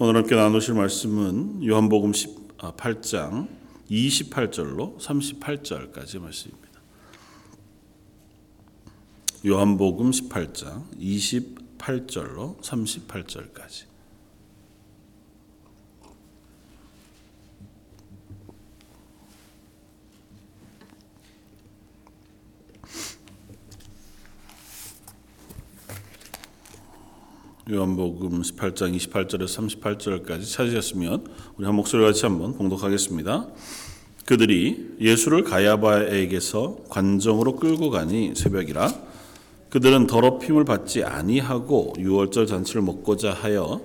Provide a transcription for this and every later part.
오늘 함께 나누실 말씀은 요한복음 18장 28절로 38절까지 말씀입니다. 요한복음 18장 28절로 38절까지. 요한복음 18장 28절에서 38절까지 찾으셨으면 우리 한 목소리 같이 한번 봉독하겠습니다. 그들이 예수를 가야바에게서 관정으로 끌고 가니 새벽이라 그들은 더럽힘을 받지 아니하고 유월절 잔치를 먹고자 하여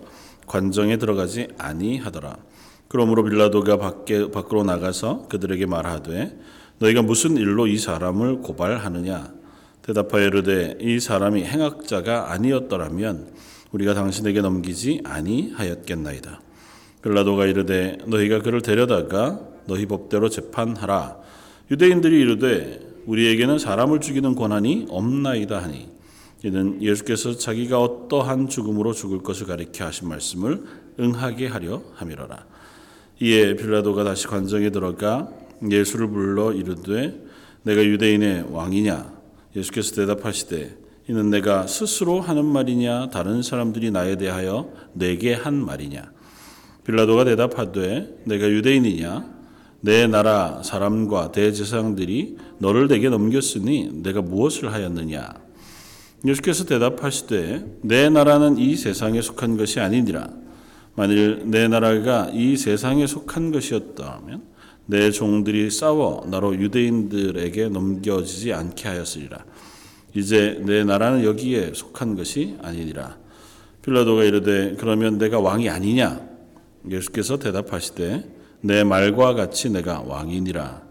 관정에 들어가지 아니하더라. 그러므로 빌라도가 밖에 밖으로 나가서 그들에게 말하되 너희가 무슨 일로 이 사람을 고발하느냐 대답하여 이르되 이 사람이 행악자가 아니었더라면 우리가 당신에게 넘기지 아니하였겠나이다. 빌라도가 이르되 너희가 그를 데려다가 너희 법대로 재판하라. 유대인들이 이르되 우리에게는 사람을 죽이는 권한이 없나이다 하니 이는 예수께서 자기가 어떠한 죽음으로 죽을 것을 가리켜 하신 말씀을 응하게 하려 함이로라. 이에 빌라도가 다시 관정에 들어가 예수를 불러 이르되 내가 유대인의 왕이냐 예수께서 대답하시되 이는 내가 스스로 하는 말이냐 다른 사람들이 나에 대하여 내게 한 말이냐? 빌라도가 대답하되 내가 유대인이냐? 내 나라 사람과 대제사장들이 너를 내게 넘겼으니 내가 무엇을 하였느냐? 예수께서 대답하시되 내 나라는 이 세상에 속한 것이 아니니라. 만일 내 나라가 이 세상에 속한 것이었다면 내 종들이 싸워 나로 유대인들에게 넘겨지지 않게 하였으리라 이제 내 나라는 여기에 속한 것이 아니니라. 빌라도가 이르되 그러면 내가 왕이 아니냐? 예수께서 대답하시되 내 말과 같이 내가 왕이니라.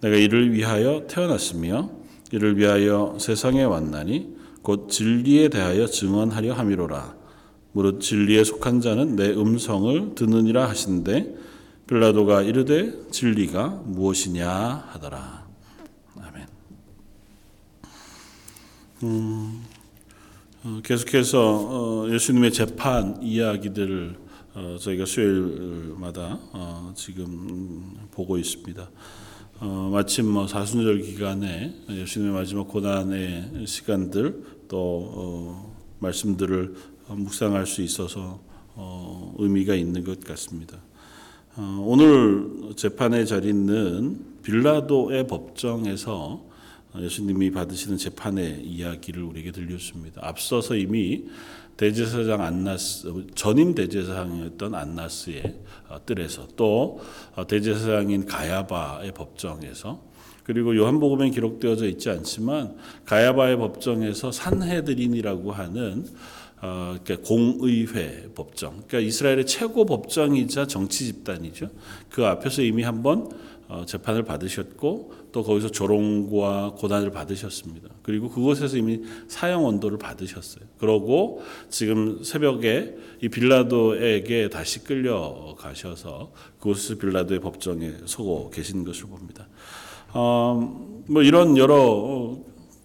내가 이를 위하여 태어났으며 이를 위하여 세상에 왔나니 곧 진리에 대하여 증언하려 함이로라. 무릇 진리에 속한 자는 내 음성을 듣느니라 하신데 빌라도가 이르되 진리가 무엇이냐 하더라. 음, 어, 계속해서 어, 예수님의 재판 이야기들을 어, 저희가 수요일마다 어, 지금 보고 있습니다. 어, 마침 뭐 사순절 기간에 예수님의 마지막 고난의 시간들 또 어, 말씀들을 묵상할 수 있어서 의미가 있는 것 같습니다. 오늘 재판의 자리는 빌라도의 법정에서 예수님이 받으시는 재판의 이야기를 우리에게 들려줍니다. 앞서서 이미 대제사장 안나스 전임 대제사장이었던 안나스의 어, 뜰에서 또 어, 대제사장인 가야바의 법정에서 그리고 요한복음에 기록되어져 있지 않지만 가야바의 법정에서 산헤드린이라고 하는 어, 그러니까 공의회 법정, 그러니까 이스라엘의 최고 법정이자 정치 집단이죠. 그 앞에서 이미 한번 어, 재판을 받으셨고 또 거기서 조롱과 고난을 받으셨습니다. 그리고 그곳에서 이미 사형 원도를 받으셨어요. 그러고 지금 새벽에 이 빌라도에게 다시 끌려가셔서 그곳에서 빌라도의 법정에 서고 계신 것을 봅니다. 어, 뭐 이런 여러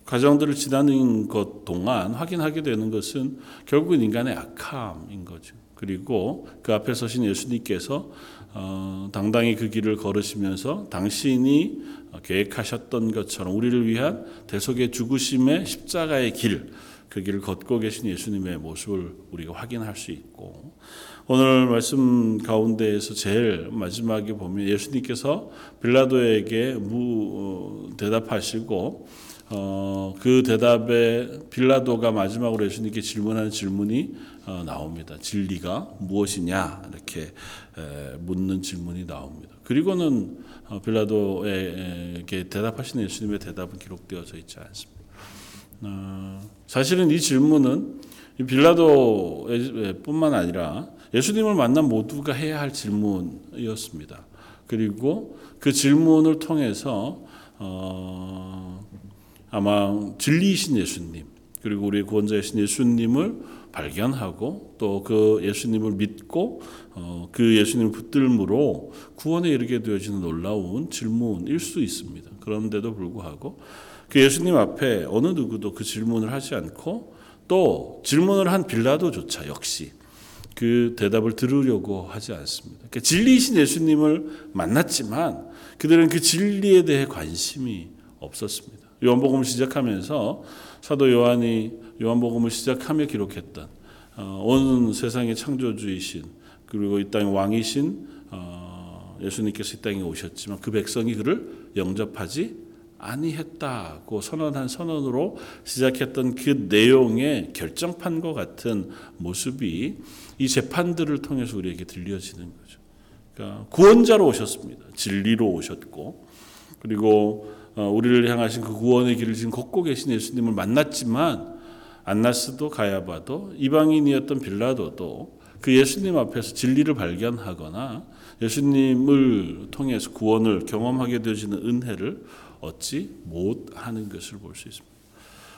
과정들을 지나는 것 동안 확인하게 되는 것은 결국은 인간의 악함인 거죠. 그리고 그 앞에 서신 예수님께서 어, 당당히 그 길을 걸으시면서 당신이 계획하셨던 것처럼 우리를 위한 대속의 죽으심의 십자가의 길, 그 길을 걷고 계신 예수님의 모습을 우리가 확인할 수 있고 오늘 말씀 가운데에서 제일 마지막에 보면 예수님께서 빌라도에게 무 어, 대답하시고 어, 그 대답에 빌라도가 마지막으로 예수님께 질문하는 질문이 어, 나옵니다. 진리가 무엇이냐 이렇게 에, 묻는 질문이 나옵니다. 그리고는 어, 빌라도에게 대답하시는 예수님의 대답은 기록되어져 있지 않습니다. 어, 사실은 이 질문은 빌라도뿐만 아니라 예수님을 만난 모두가 해야 할 질문이었습니다. 그리고 그 질문을 통해서 어, 아마 진리이신 예수님 그리고 우리 구원자이신 예수님을 발견하고 또 그 예수님을 믿고 어, 그 예수님을 붙들므로 구원에 이르게 되어지는 놀라운 질문일 수 있습니다. 그런데도 불구하고 그 예수님 앞에 어느 누구도 그 질문을 하지 않고 또 질문을 한 빌라도조차 역시 그 대답을 들으려고 하지 않습니다. 그러니까 진리이신 예수님을 만났지만 그들은 그 진리에 대해 관심이 없었습니다. 요한복음을 시작하면서 사도 요한이 요한복음을 시작하며 기록했던 어, 온 세상의 창조주이신 그리고 이 땅의 왕이신 어, 예수님께서 이 땅에 오셨지만 그 백성이 그를 영접하지 아니했다고 선언한 선언으로 시작했던 그 내용의 결정판과 같은 모습이 이 재판들을 통해서 우리에게 들려지는 거죠. 그러니까 구원자로 오셨습니다. 진리로 오셨고 그리고 어, 우리를 향하신 그 구원의 길을 지금 걷고 계신 예수님을 만났지만 안나스도 가야바도 이방인이었던 빌라도도 그 예수님 앞에서 진리를 발견하거나 예수님을 통해서 구원을 경험하게 되어지는 은혜를 얻지 못하는 것을 볼 수 있습니다.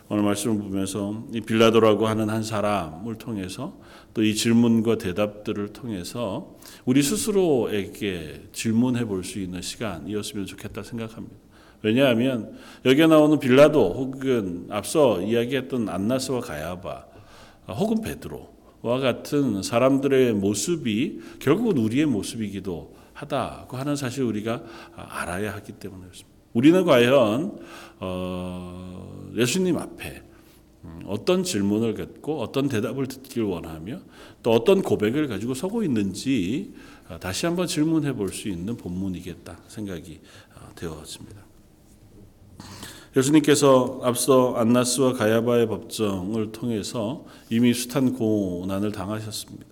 오늘 말씀을 보면서 이 빌라도라고 하는 한 사람을 통해서 또 이 질문과 대답들을 통해서 우리 스스로에게 질문해 볼 수 있는 시간이었으면 좋겠다 생각합니다. 왜냐하면 여기에 나오는 빌라도 혹은 앞서 이야기했던 안나스와 가야바 혹은 베드로와 같은 사람들의 모습이 결국은 우리의 모습이기도 하다고 하는 사실 우리가 알아야 하기 때문에 그렇습니다. 우리는 과연 어, 예수님 앞에 음, 어떤 질문을 갖고 어떤 대답을 듣길 원하며 또 어떤 고백을 가지고 서고 있는지 어, 다시 한번 질문해 볼 수 있는 본문이겠다 생각이 어, 되어집니다. 예수님께서 앞서 안나스와 가야바의 법정을 통해서 이미 숱한 고난을 당하셨습니다.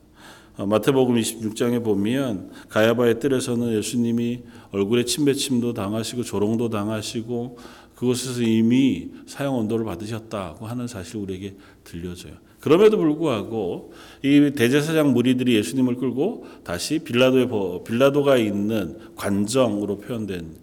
어, 마태복음 26장에 보면 가야바의 뜰에서는 예수님이 얼굴에 침뱉침도 당하시고 조롱도 당하시고 그곳에서 이미 사형 언도를 받으셨다고 하는 사실 우리에게 들려져요. 그럼에도 불구하고 이 대제사장 무리들이 예수님을 끌고 다시 빌라도의 빌라도가 있는 관정으로 표현된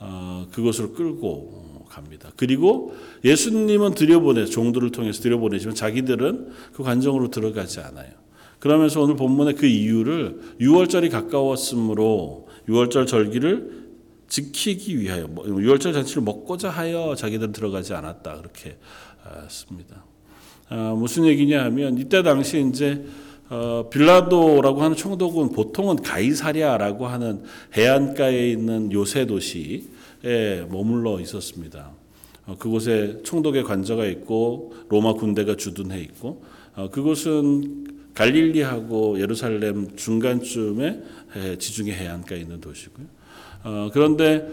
어, 그곳으로 끌고 갑니다. 그리고 예수님은 들여보내 종들을 통해서 들여보내지만 자기들은 그 관정으로 들어가지 않아요. 그러면서 오늘 본문의 그 이유를 6월절이 가까웠으므로 6월절 절기를 지키기 위하여 6월절 잔치를 먹고자 하여 자기들은 들어가지 않았다 그렇게 아, 씁니다. 아, 무슨 얘기냐 하면 이때 당시 이제 어, 빌라도라고 하는 총독은 보통은 가이사리아라고 하는 해안가에 있는 요새 도시에 머물러 있었습니다. 어, 그곳에 총독의 관저가 있고 로마 군대가 주둔해 있고 어, 그곳은 갈릴리하고 예루살렘 중간쯤에 지중해 해안가에 있는 도시고요. 어, 그런데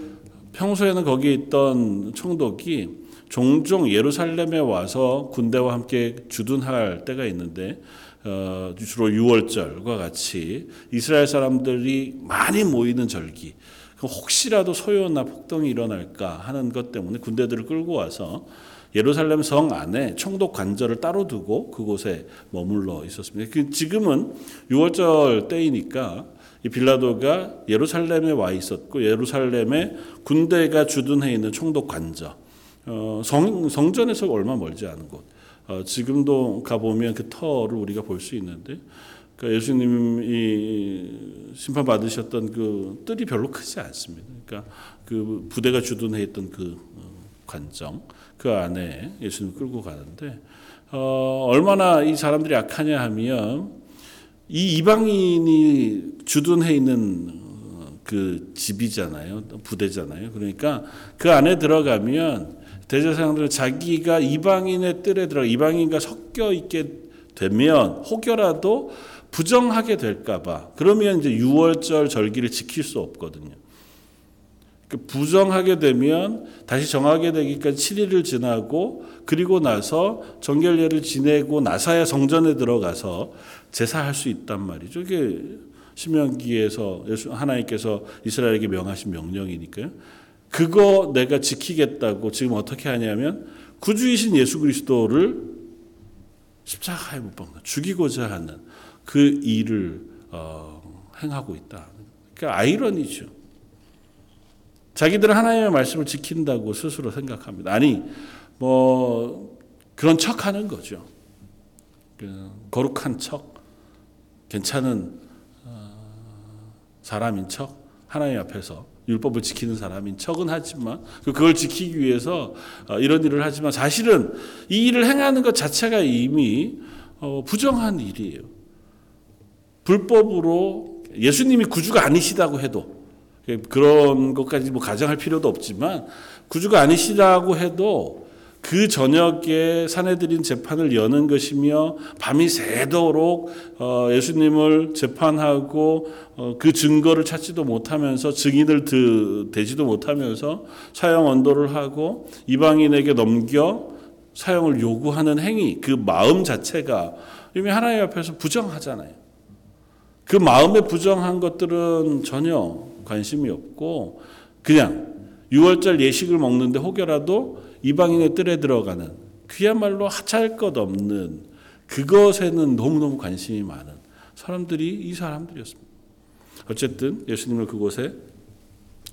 평소에는 거기 있던 총독이 종종 예루살렘에 와서 군대와 함께 주둔할 때가 있는데 어, 주로 6월절과 같이 이스라엘 사람들이 많이 모이는 절기 혹시라도 소요나 폭동이 일어날까 하는 것 때문에 군대들을 끌고 와서 예루살렘 성 안에 총독 관절을 따로 두고 그곳에 머물러 있었습니다. 그 지금은 6월절 때이니까 이 빌라도가 예루살렘에 와 있었고 예루살렘에 군대가 주둔해 있는 총독 관저 어, 성, 성전에서 얼마 멀지 않은 곳. 어, 지금도 가보면 그 터를 우리가 볼 수 있는데 그러니까 예수님이 심판 받으셨던 그 뜰이 별로 크지 않습니다. 그러니까 그 부대가 주둔해 있던 그 어, 관정 그 안에 예수님 끌고 가는데 어, 얼마나 이 사람들이 악하냐 하면 이 이방인이 주둔해 있는 어, 그 집이잖아요, 부대잖아요. 그러니까 그 안에 들어가면 대제사장들은 자기가 이방인의 뜰에 들어 이방인과 섞여 있게 되면 혹여라도 부정하게 될까봐 그러면 이제 6월절 절기를 지킬 수 없거든요. 그 부정하게 되면 다시 정하게 되기까지 7일을 지나고 그리고 나서 정결례를 지내고 나서야 성전에 들어가서 제사할 수 있단 말이죠. 이게 신명기에서 하나님께서 이스라엘에게 명하신 명령이니까요. 그거 내가 지키겠다고 지금 어떻게 하냐면 구주이신 예수 그리스도를 십자가에 못 박는 죽이고자 하는 그 일을 어, 행하고 있다. 그러니까 아이러니죠. 자기들은 하나님의 말씀을 지킨다고 스스로 생각합니다. 아니, 뭐, 그런 척 하는 거죠. 그 거룩한 척, 괜찮은 어, 사람인 척, 하나님 앞에서 율법을 지키는 사람인 척은 하지만, 그걸 지키기 위해서 어, 이런 일을 하지만 사실은 이 일을 행하는 것 자체가 이미 어, 부정한 일이에요. 불법으로 예수님이 구주가 아니시다고 해도 그런 것까지 뭐 가정할 필요도 없지만 구주가 아니시다고 해도 그 저녁에 사내들인 재판을 여는 것이며 밤이 새도록 어, 예수님을 재판하고 어, 그 증거를 찾지도 못하면서 증인을 드, 대지도 못하면서 사형 언도를 하고 이방인에게 넘겨 사형을 요구하는 행위 그 마음 자체가 이미 하나님 앞에서 부정하잖아요. 그 마음에 부정한 것들은 전혀 관심이 없고 그냥 6월절 예식을 먹는데 혹여라도 이방인의 뜰에 들어가는 그야말로 하찮을 것 없는 그것에는 너무너무 관심이 많은 사람들이 이 사람들이었습니다. 어쨌든 예수님을 그곳에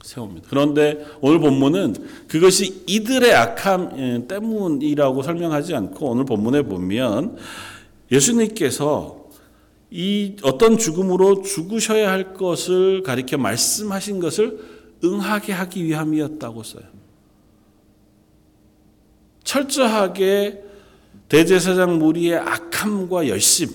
세웁니다. 그런데 오늘 본문은 그것이 이들의 악함 때문이라고 설명하지 않고 오늘 본문에 보면 예수님께서 이 어떤 죽음으로 죽으셔야 할 것을 가리켜 말씀하신 것을 응하게 하기 위함이었다고 써요. 철저하게 대제사장 무리의 악함과 열심,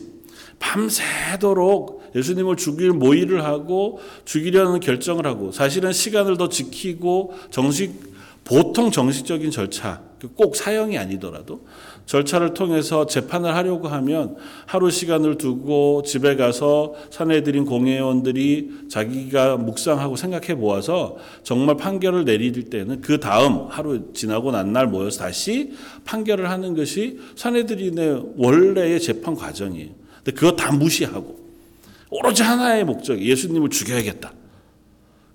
밤새도록 예수님을 죽일 모의를 하고 죽이려는 결정을 하고 사실은 시간을 더 지키고 정식 보통 정식적인 절차 꼭 사형이 아니더라도 절차를 통해서 재판을 하려고 하면 하루 시간을 두고 집에 가서 사내들인 공회원들이 자기가 묵상하고 생각해 모아서 정말 판결을 내릴 때는 그 다음 하루 지나고 난 날 모여서 다시 판결을 하는 것이 사내들인의 원래의 재판 과정이에요. 근데 그거 다 무시하고 오로지 하나의 목적 예수님을 죽여야겠다.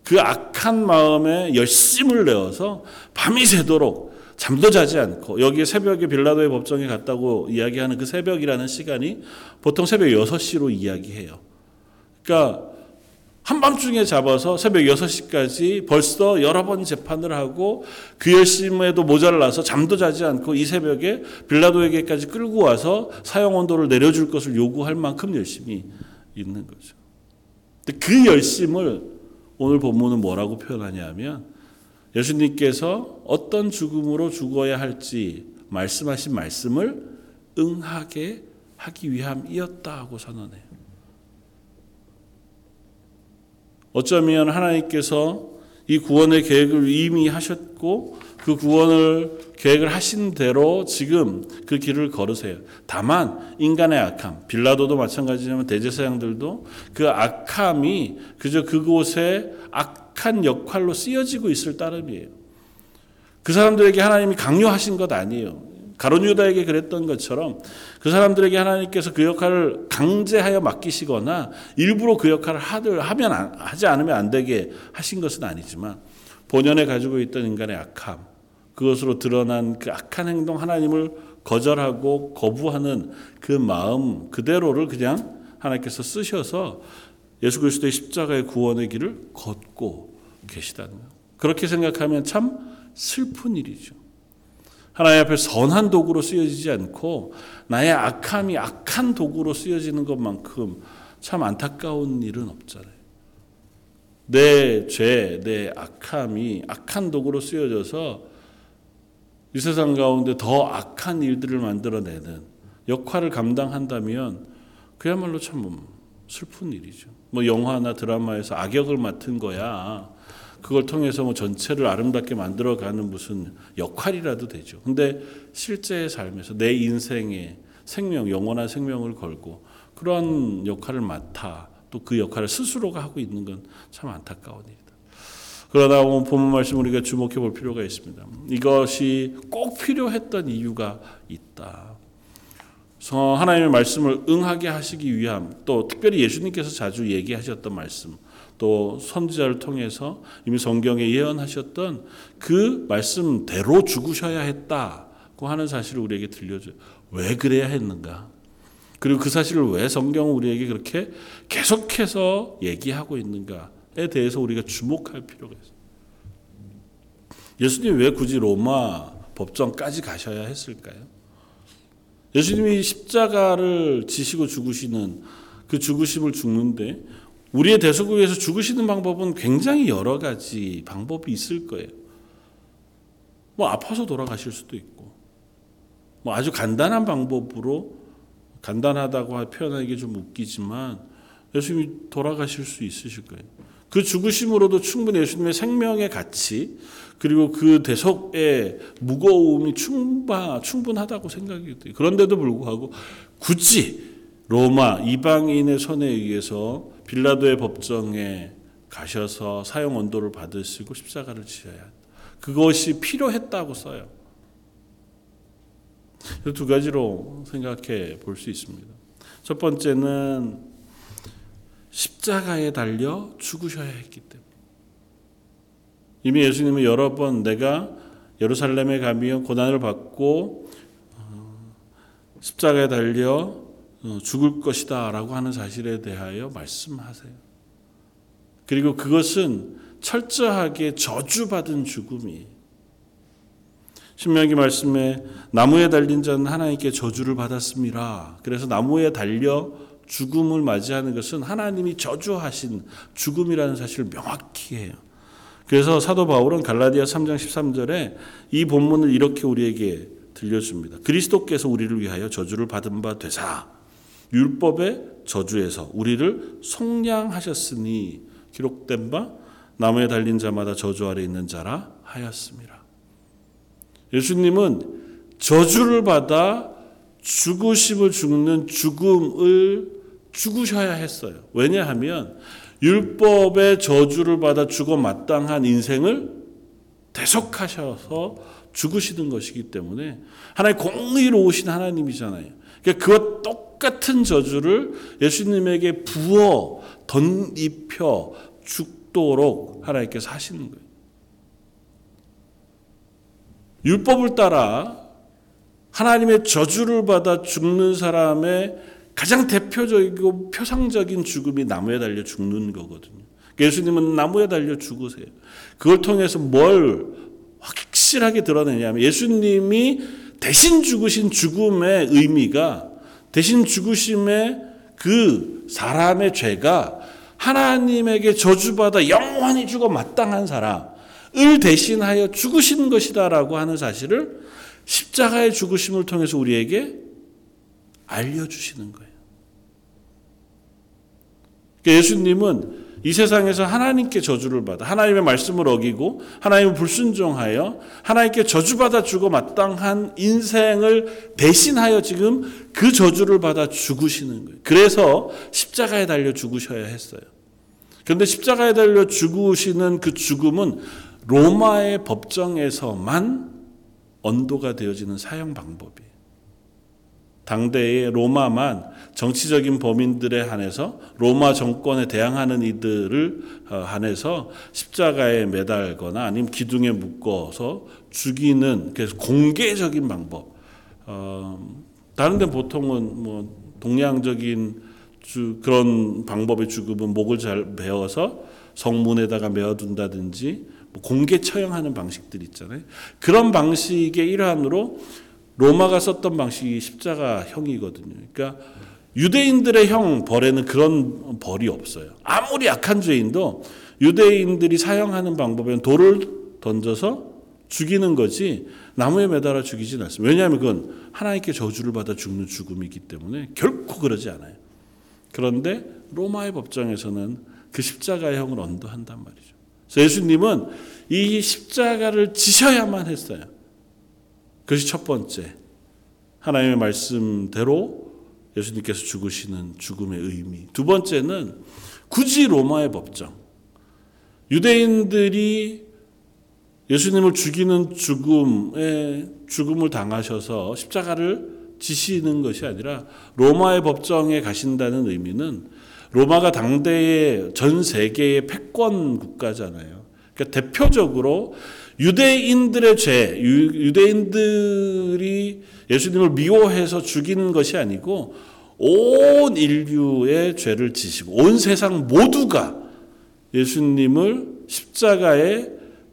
그 악한 마음에 열심을 내어서 밤이 새도록 잠도 자지 않고 여기 새벽에 빌라도의 법정에 갔다고 이야기하는 그 새벽이라는 시간이 보통 새벽 6시로 이야기해요. 그러니까 한밤중에 잡아서 새벽 6시까지 벌써 여러 번 재판을 하고 그 열심에도 모자라서 잠도 자지 않고 이 새벽에 빌라도에게까지 끌고 와서 사형 온도를 내려줄 것을 요구할 만큼 열심히 있는 거죠. 그 열심을 오늘 본문은 뭐라고 표현하냐면 예수님께서 어떤 죽음으로 죽어야 할지 말씀하신 말씀을 응하게 하기 위함이었다 하고 선언해요. 어쩌면 하나님께서 이 구원의 계획을 이미 하셨고 그 구원을 계획을 하신 대로 지금 그 길을 걸으세요. 다만 인간의 악함, 빌라도도 마찬가지지만 대제사장들도 그 악함이 그저 그곳에 악 한 역할로 쓰여지고 있을 따름이에요. 그 사람들에게 하나님이 강요하신 것 아니에요. 가론 유다에게 그랬던 것처럼 그 사람들에게 하나님께서 그 역할을 강제하여 맡기시거나 일부러 그 역할을 하면 하지 않으면 안 되게 하신 것은 아니지만 본연에 가지고 있던 인간의 악함 그것으로 드러난 그 악한 행동 하나님을 거절하고 거부하는 그 마음 그대로를 그냥 하나님께서 쓰셔서 예수 그리스도의 십자가의 구원의 길을 걷고 계시다는 것. 그렇게 생각하면 참 슬픈 일이죠. 하나님 앞에 선한 도구로 쓰여지지 않고 나의 악함이 악한 도구로 쓰여지는 것만큼 참 안타까운 일은 없잖아요. 내 죄, 내 악함이 악한 도구로 쓰여져서 이 세상 가운데 더 악한 일들을 만들어내는 역할을 감당한다면 그야말로 참 슬픈 일이죠. 뭐 영화나 드라마에서 악역을 맡은 거야. 그걸 통해서 뭐 전체를 아름답게 만들어가는 무슨 역할이라도 되죠. 근데 실제의 삶에서 내 인생의 생명, 영원한 생명을 걸고 그러한 역할을 맡아 또 그 역할을 스스로가 하고 있는 건 참 안타까운 일이다. 그러나 오늘 본문 말씀 우리가 주목해 볼 필요가 있습니다. 이것이 꼭 필요했던 이유가 있다. 하나님의 말씀을 응하게 하시기 위함, 또 특별히 예수님께서 자주 얘기하셨던 말씀, 또 선지자를 통해서 이미 성경에 예언하셨던 그 말씀대로 죽으셔야 했다고 하는 사실을 우리에게 들려줘요. 왜 그래야 했는가? 그리고 그 사실을 왜 성경은 우리에게 그렇게 계속해서 얘기하고 있는가에 대해서 우리가 주목할 필요가 있어요. 예수님 왜 굳이 로마 법정까지 가셔야 했을까요? 예수님이 십자가를 지시고 죽으시는 그 죽으심을 죽는데 우리의 대속을 위해서 죽으시는 방법은 굉장히 여러 가지 방법이 있을 거예요. 뭐 아파서 돌아가실 수도 있고, 뭐 아주 간단한 방법으로 간단하다고 표현하기 좀 웃기지만 예수님이 돌아가실 수 있으실 거예요. 그 죽으심으로도 충분히 예수님의 생명의 가치 그리고 그 대속의 무거움이 충분 충분하다고 생각이 돼요. 그런데도 불구하고 굳이 로마 이방인의 손에 의해서 빌라도의 법정에 가셔서 사형 언도를 받으시고 십자가를 지어야 한다. 그것이 필요했다고 써요. 두 가지로 생각해 볼 수 있습니다. 첫 번째는 십자가에 달려 죽으셔야 했기 때문에. 이미 예수님은 여러 번 내가 예루살렘에 가면 고난을 받고 어, 십자가에 달려 어, 죽을 것이다 라고 하는 사실에 대하여 말씀하세요. 그리고 그것은 철저하게 저주받은 죽음이 신명기 말씀에 나무에 달린 자는 하나님께 저주를 받았습니다. 그래서 나무에 달려 죽음을 맞이하는 것은 하나님이 저주하신 죽음이라는 사실을 명확히 해요. 그래서 사도 바울은 갈라디아 3장 13절에 이 본문을 이렇게 우리에게 들려줍니다. 그리스도께서 우리를 위하여 저주를 받은 바 되사 율법의 저주에서 우리를 속량하셨으니 기록된 바 나무에 달린 자마다 저주 아래 있는 자라 하였습니다. 예수님은 저주를 받아 죽으심을 죽는 죽음을 죽으셔야 했어요. 왜냐하면 율법의 저주를 받아 죽어 마땅한 인생을 대속하셔서 죽으시는 것이기 때문에 하나님 공의로우신 하나님이잖아요. 그러니까 그와 똑같은 저주를 예수님에게 부어 덧입혀 죽도록 하나님께서 하시는 거예요. 율법을 따라 하나님의 저주를 받아 죽는 사람의 가장 대표적이고 표상적인 죽음이 나무에 달려 죽는 거거든요. 그러니까 예수님은 나무에 달려 죽으세요. 그걸 통해서 뭘 확실하게 드러내냐면 예수님이 대신 죽으신 죽음의 의미가 대신 죽으심의 그 사람의 죄가 하나님에게 저주받아 영원히 죽어 마땅한 사람을 대신하여 죽으신 것이다라고 하는 사실을 십자가의 죽으심을 통해서 우리에게 알려주시는 거예요. 그러니까 예수님은 이 세상에서 하나님께 저주를 받아 하나님의 말씀을 어기고 하나님을 불순종하여 하나님께 저주받아 죽어 마땅한 인생을 대신하여 지금 그 저주를 받아 죽으시는 거예요. 그래서 십자가에 달려 죽으셔야 했어요. 그런데 십자가에 달려 죽으시는 그 죽음은 로마의 법정에서만 언도가 되어지는 사형 방법이에요. 당대의 로마만 정치적인 범인들에 한해서 로마 정권에 대항하는 이들을 어, 한해서 십자가에 매달거나 아니면 기둥에 묶어서 죽이는 그래서 공개적인 방법. 어, 다른 데 보통은 뭐 동양적인 주, 그런 방법의 죽음은 목을 잘 베어서 성문에다가 메어둔다든지 뭐 공개 처형하는 방식들 있잖아요. 그런 방식의 일환으로 로마가 썼던 방식이 십자가형이거든요. 그러니까 유대인들의 형 벌에는 그런 벌이 없어요. 아무리 약한 죄인도 유대인들이 사용하는 방법은 돌을 던져서 죽이는 거지 나무에 매달아 죽이진 않습니다. 왜냐하면 그건 하나님께 저주를 받아 죽는 죽음이기 때문에 결코 그러지 않아요. 그런데 로마의 법정에서는 그 십자가의 형을 언도한단 말이죠. 예수님은 이 십자가를 지셔야만 했어요. 그것이 첫 번째. 하나님의 말씀대로 예수님께서 죽으시는 죽음의 의미. 두 번째는 굳이 로마의 법정. 유대인들이 예수님을 죽이는 죽음에 죽음을 당하셔서 십자가를 지시는 것이 아니라 로마의 법정에 가신다는 의미는 로마가 당대의 전 세계의 패권 국가잖아요. 그러니까 대표적으로 유대인들의 죄, 유대인들이 예수님을 미워해서 죽인 것이 아니고 온 인류의 죄를 지시고 온 세상 모두가 예수님을 십자가에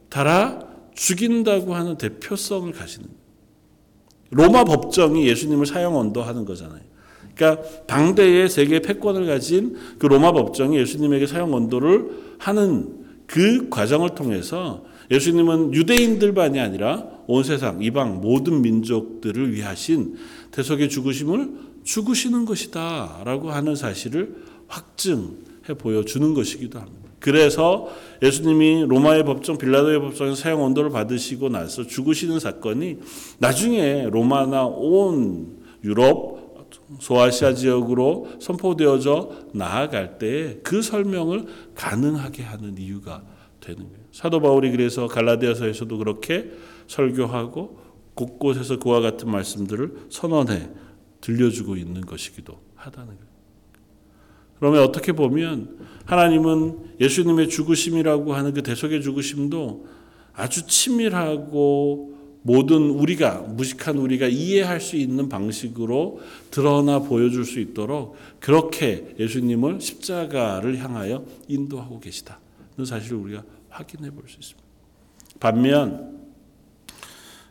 달아 죽인다고 하는 대표성을 가지는 로마 법정이 예수님을 사형 언도하는 거잖아요. 그러니까 당대의 세계 패권을 가진 그 로마 법정이 예수님에게 사형 언도를 하는 그 과정을 통해서 예수님은 유대인들만이 아니라 온 세상 이방 모든 민족들을 위하신 대속의 죽으심을 죽으시는 것이다라고 하는 사실을 확증해 보여주는 것이기도 합니다. 그래서 예수님이 로마의 법정, 빌라도의 법정에서 사형 언도를 받으시고 나서 죽으시는 사건이 나중에 로마나 온 유럽, 소아시아 지역으로 선포되어져 나아갈 때 그 설명을 가능하게 하는 이유가 되는 거예요. 사도 바울이 그래서 갈라디아서에서도 그렇게 설교하고 곳곳에서 그와 같은 말씀들을 선언해 들려주고 있는 것이기도 하다는 거예요. 그러면 어떻게 보면 하나님은 예수님의 죽으심이라고 하는 그 대속의 죽으심도 아주 치밀하고 모든 우리가 무식한 우리가 이해할 수 있는 방식으로 드러나 보여줄 수 있도록 그렇게 예수님을 십자가를 향하여 인도하고 계시다는 사실을 우리가 확인해 볼 수 있습니다. 반면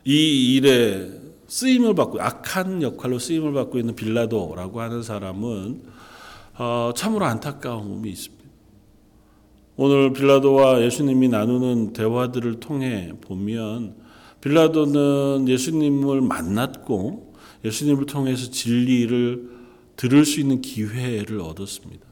이 일에 쓰임을 받고 악한 역할로 쓰임을 받고 있는 빌라도라고 하는 사람은 어, 참으로 안타까움이 있습니다. 오늘 빌라도와 예수님이 나누는 대화들을 통해 보면 빌라도는 예수님을 만났고 예수님을 통해서 진리를 들을 수 있는 기회를 얻었습니다.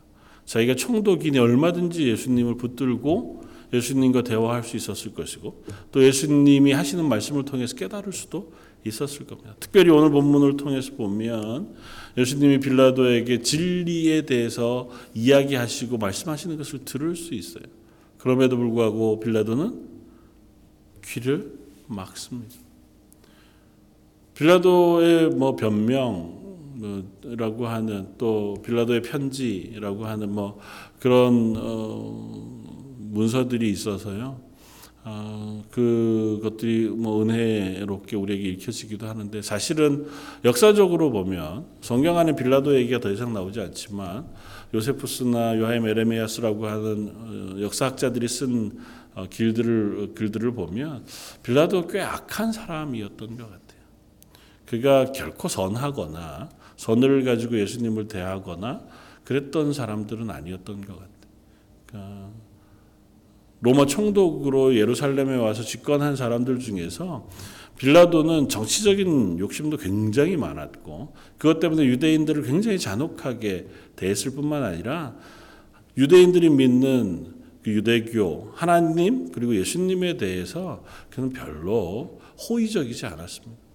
자기가 총독이니 얼마든지 예수님을 붙들고 예수님과 대화할 수 있었을 것이고 또 예수님이 하시는 말씀을 통해서 깨달을 수도 있었을 겁니다. 특별히 오늘 본문을 통해서 보면 예수님이 빌라도에게 진리에 대해서 이야기하시고 말씀하시는 것을 들을 수 있어요. 그럼에도 불구하고 빌라도는 귀를 막습니다. 빌라도의 뭐 변명라고 하는 또 빌라도의 편지라고 하는 뭐 그런 어 문서들이 있어서요. 어, 그것들이 뭐 은혜롭게 우리에게 읽혀지기도 하는데 사실은 역사적으로 보면 성경 안에 빌라도 얘기가 더 이상 나오지 않지만 요세푸스나 요하임 에레메야스라고 하는 어, 역사학자들이 쓴 어, 길들을 글들을 보면 빌라도 꽤 악한 사람이었던 것 같아요. 그가 결코 선하거나 선을 가지고 예수님을 대하거나 그랬던 사람들은 아니었던 것 같아요. 그러니까 로마 총독으로 예루살렘에 와서 집권한 사람들 중에서 빌라도는 정치적인 욕심도 굉장히 많았고 그것 때문에 유대인들을 굉장히 잔혹하게 대했을 뿐만 아니라 유대인들이 믿는 그 유대교 하나님 그리고 예수님에 대해서 그는 별로 호의적이지 않았습니다.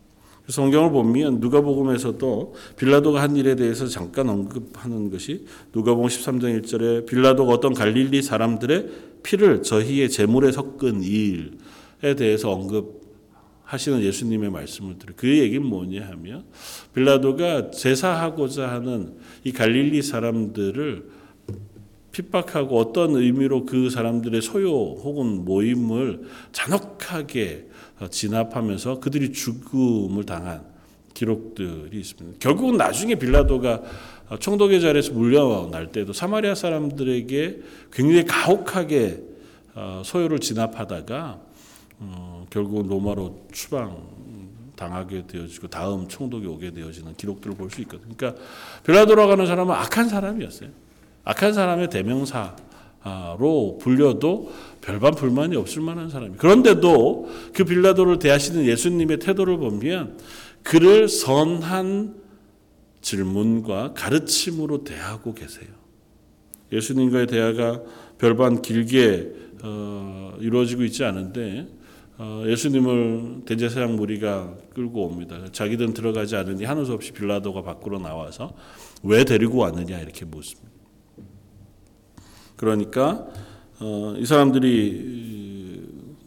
성경을 보면 누가복음에서도 빌라도가 한 일에 대해서 잠깐 언급하는 것이 누가복음 13장 1절에 빌라도가 어떤 갈릴리 사람들의 피를 저희의 제물에 섞은 일에 대해서 언급하시는 예수님의 말씀을 들어 그 얘기는 뭐냐 하면 빌라도가 제사하고자 하는 이 갈릴리 사람들을 핍박하고 어떤 의미로 그 사람들의 소요 혹은 모임을 잔혹하게 진압하면서 그들이 죽음을 당한 기록들이 있습니다. 결국은 나중에 빌라도가 총독의 자리에서 물려날 때도 사마리아 사람들에게 굉장히 가혹하게 소요를 진압하다가 어, 결국은 로마로 추방 당하게 되어지고 다음 총독이 오게 되어지는 기록들을 볼 수 있거든요. 그러니까 빌라도라고 하는 사람은 악한 사람이었어요. 악한 사람의 대명사 로 불려도 별반 불만이 없을 만한 사람이. 그런데도 그 빌라도를 대하시는 예수님의 태도를 보면 그를 선한 질문과 가르침으로 대하고 계세요. 예수님과의 대화가 별반 길게 어, 이루어지고 있지 않은데 어, 예수님을 대제사장 무리가 끌고 옵니다. 자기들은 들어가지 않으니 하는 수 없이 빌라도가 밖으로 나와서 왜 데리고 왔느냐 이렇게 묻습니다. 그러니까 어, 이 사람들이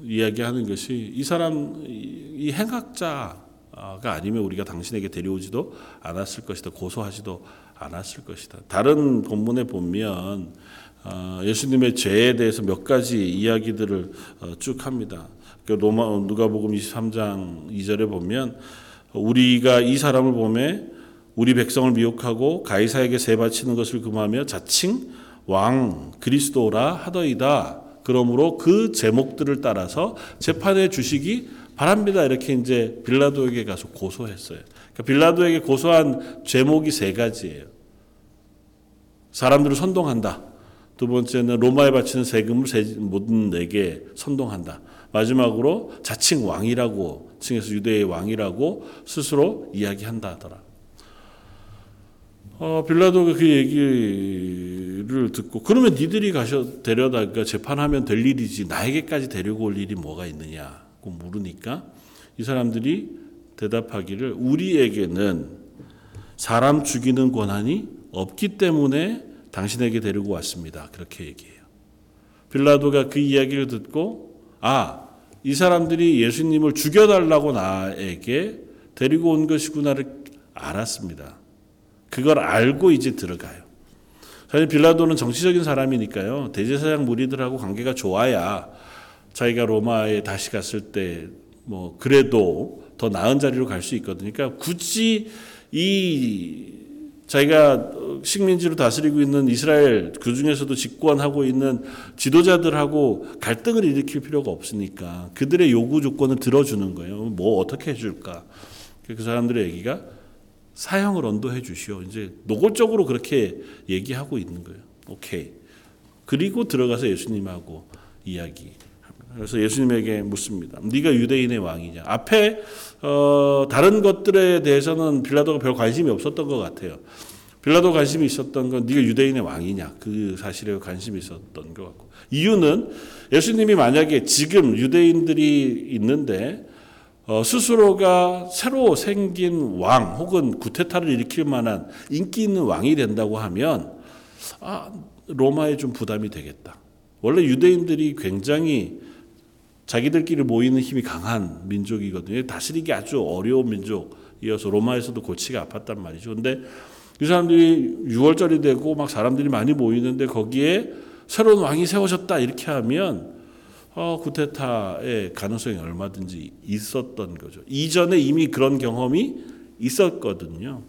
이야기하는 것이 이 사람 이 행악자 가 아니면 우리가 당신에게 데려오지도 않았을 것이다 고소하지도 않았을 것이다. 다른 본문에 보면 어, 예수님의 죄에 대해서 몇 가지 이야기들을 어, 쭉 합니다. 그 로마 누가복음 23장 2절에 보면 우리가 이 사람을 보매 우리 백성을 미혹하고 가이사에게 세 바치는 것을 금하며 자칭 왕 그리스도라 하더이다. 그러므로 그 제목들을 따라서 재판해 주시기 바랍니다. 이렇게 이제 빌라도에게 가서 고소했어요. 그러니까 빌라도에게 고소한 제목이 세 가지예요. 사람들을 선동한다. 두 번째는 로마에 바치는 세금을 모든 내게 선동한다. 마지막으로 자칭 왕이라고 칭해서 유대의 왕이라고 스스로 이야기한다 하더라. 어, 빌라도가 그 얘기를 듣고 그러면 니들이 가셔 데려다가 재판하면 될 일이지 나에게까지 데리고 올 일이 뭐가 있느냐 고 물으니까 이 사람들이 대답하기를 우리에게는 사람 죽이는 권한이 없기 때문에 당신에게 데리고 왔습니다. 그렇게 얘기해요. 빌라도가 그 이야기를 듣고 아, 이 사람들이 예수님을 죽여달라고 나에게 데리고 온 것이구나를 알았습니다. 그걸 알고 이제 들어가요. 사실 빌라도는 정치적인 사람이니까요. 대제사장 무리들하고 관계가 좋아야 자기가 로마에 다시 갔을 때 뭐 그래도 더 나은 자리로 갈 수 있거든요. 그러니까 굳이 이 자기가 식민지로 다스리고 있는 이스라엘 그 중에서도 집권하고 있는 지도자들하고 갈등을 일으킬 필요가 없으니까 그들의 요구 조건을 들어주는 거예요. 뭐 어떻게 해줄까? 그 사람들의 얘기가 사형을 언도해 주시오. 이제 노골적으로 그렇게 얘기하고 있는 거예요. 오케이. 그리고 들어가서 예수님하고 이야기. 그래서 예수님에게 묻습니다. 네가 유대인의 왕이냐? 앞에 어, 다른 것들에 대해서는 빌라도가 별 관심이 없었던 것 같아요. 빌라도 관심이 있었던 건 네가 유대인의 왕이냐 그 사실에 관심이 있었던 것 같고 이유는 예수님이 만약에 지금 유대인들이 있는데 어, 스스로가 새로 생긴 왕 혹은 구테타를 일으킬 만한 인기 있는 왕이 된다고 하면 아, 로마에 좀 부담이 되겠다. 원래 유대인들이 굉장히 자기들끼리 모이는 힘이 강한 민족이거든요. 다스리기 아주 어려운 민족이어서 로마에서도 고치가 아팠단 말이죠. 근데 이 사람들이 6월절이 되고 막 사람들이 많이 모이는데 거기에 새로운 왕이 세워졌다 이렇게 하면 어, 구테타의 가능성이 얼마든지 있었던 거죠. 이전에 이미 그런 경험이 있었거든요.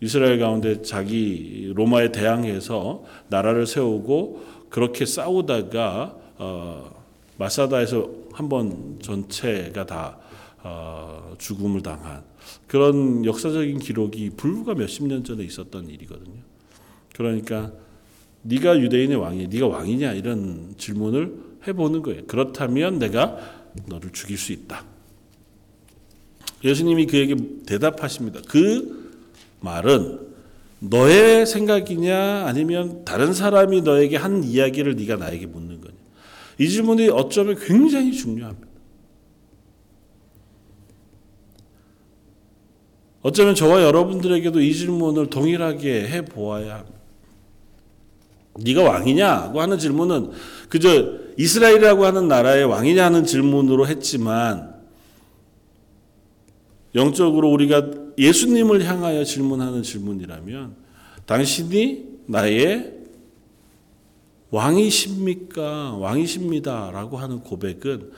이스라엘 가운데 자기 로마에 대항해서 나라를 세우고 그렇게 싸우다가 어, 마사다에서 한 번 전체가 다 어, 죽음을 당한 그런 역사적인 기록이 불과 몇십 년 전에 있었던 일이거든요. 그러니까 네가 유대인의 왕이냐, 네가 왕이냐 이런 질문을 해보는 거예요. 그렇다면 내가 너를 죽일 수 있다. 예수님이 그에게 대답하십니다. 그 말은 너의 생각이냐 아니면 다른 사람이 너에게 한 이야기를 네가 나에게 묻는. 이 질문이 어쩌면 굉장히 중요합니다. 어쩌면 저와 여러분들에게도 이 질문을 동일하게 해 보아야. 네가 왕이냐고 하는 질문은 그저 이스라엘이라고 하는 나라의 왕이냐 하는 질문으로 했지만 영적으로 우리가 예수님을 향하여 질문하는 질문이라면 당신이 나의 왕이십니까? 왕이십니다 라고 하는 고백은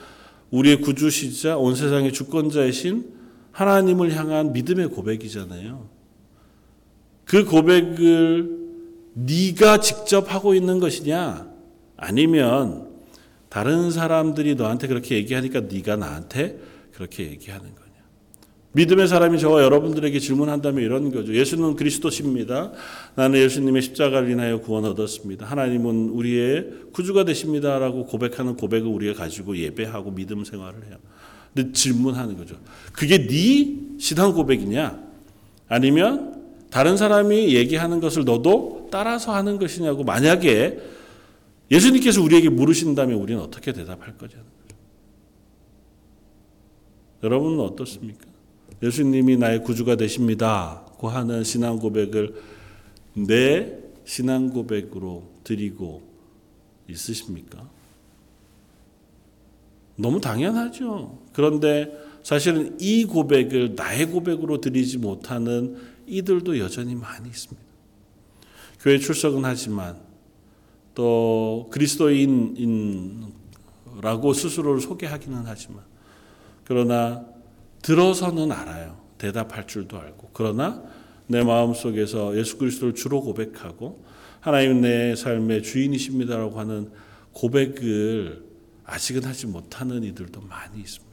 우리의 구주시자 온 세상의 주권자이신 하나님을 향한 믿음의 고백이잖아요. 그 고백을 네가 직접 하고 있는 것이냐? 아니면 다른 사람들이 너한테 그렇게 얘기하니까 네가 나한테 그렇게 얘기하는? 믿음의 사람이 저와 여러분들에게 질문한다면 이런 거죠. 예수는 그리스도십니다. 나는 예수님의 십자가를 인하여 구원 얻었습니다. 하나님은 우리의 구주가 되십니다라고 고백하는 고백을 우리가 가지고 예배하고 믿음 생활을 해요. 근데 질문하는 거죠. 그게 네 신앙 고백이냐? 아니면 다른 사람이 얘기하는 것을 너도 따라서 하는 것이냐고 만약에 예수님께서 우리에게 물으신다면 우리는 어떻게 대답할 거죠. 여러분은 어떻습니까? 예수님이 나의 구주가 되십니다고 하는 신앙 고백을 내 신앙 고백으로 드리고 있으십니까? 너무 당연하죠. 그런데 사실은 이 고백을 나의 고백으로 드리지 못하는 이들도 여전히 많이 있습니다. 교회 출석은 하지만 또 그리스도인이라고 스스로를 소개하기는 하지만 그러나 들어서는 알아요. 대답할 줄도 알고. 그러나 내 마음 속에서 예수 그리스도를 주로 고백하고 하나님 내 삶의 주인이십니다라고 하는 고백을 아직은 하지 못하는 이들도 많이 있습니다.